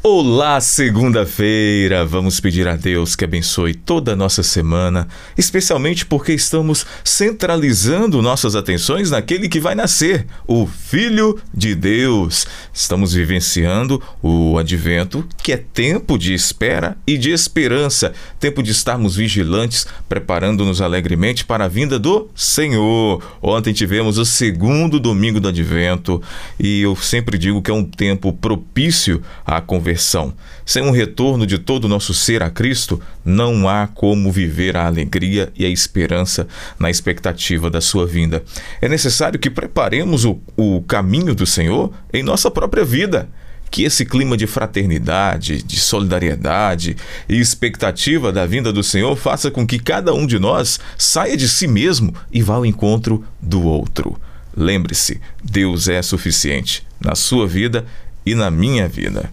Olá, segunda-feira! Vamos pedir a Deus que abençoe toda a nossa semana, especialmente porque estamos centralizando nossas atenções naquele que vai nascer, o Filho de Deus. Estamos vivenciando o advento, que é tempo de espera e de esperança, tempo de estarmos vigilantes, preparando-nos alegremente para a vinda do Senhor. Ontem tivemos o segundo domingo do advento e eu sempre digo que é um tempo propício à conversão conversão. Sem um retorno de todo o nosso ser a Cristo, não há como viver a alegria e a esperança na expectativa da sua vinda. É necessário que preparemos o, o caminho do Senhor em nossa própria vida que esse clima de fraternidade, de solidariedade e expectativa da vinda do Senhor faça com que cada um de nós saia de si mesmo e vá ao encontro do outro. Lembre-se, Deus é suficiente na sua vida e na minha vida.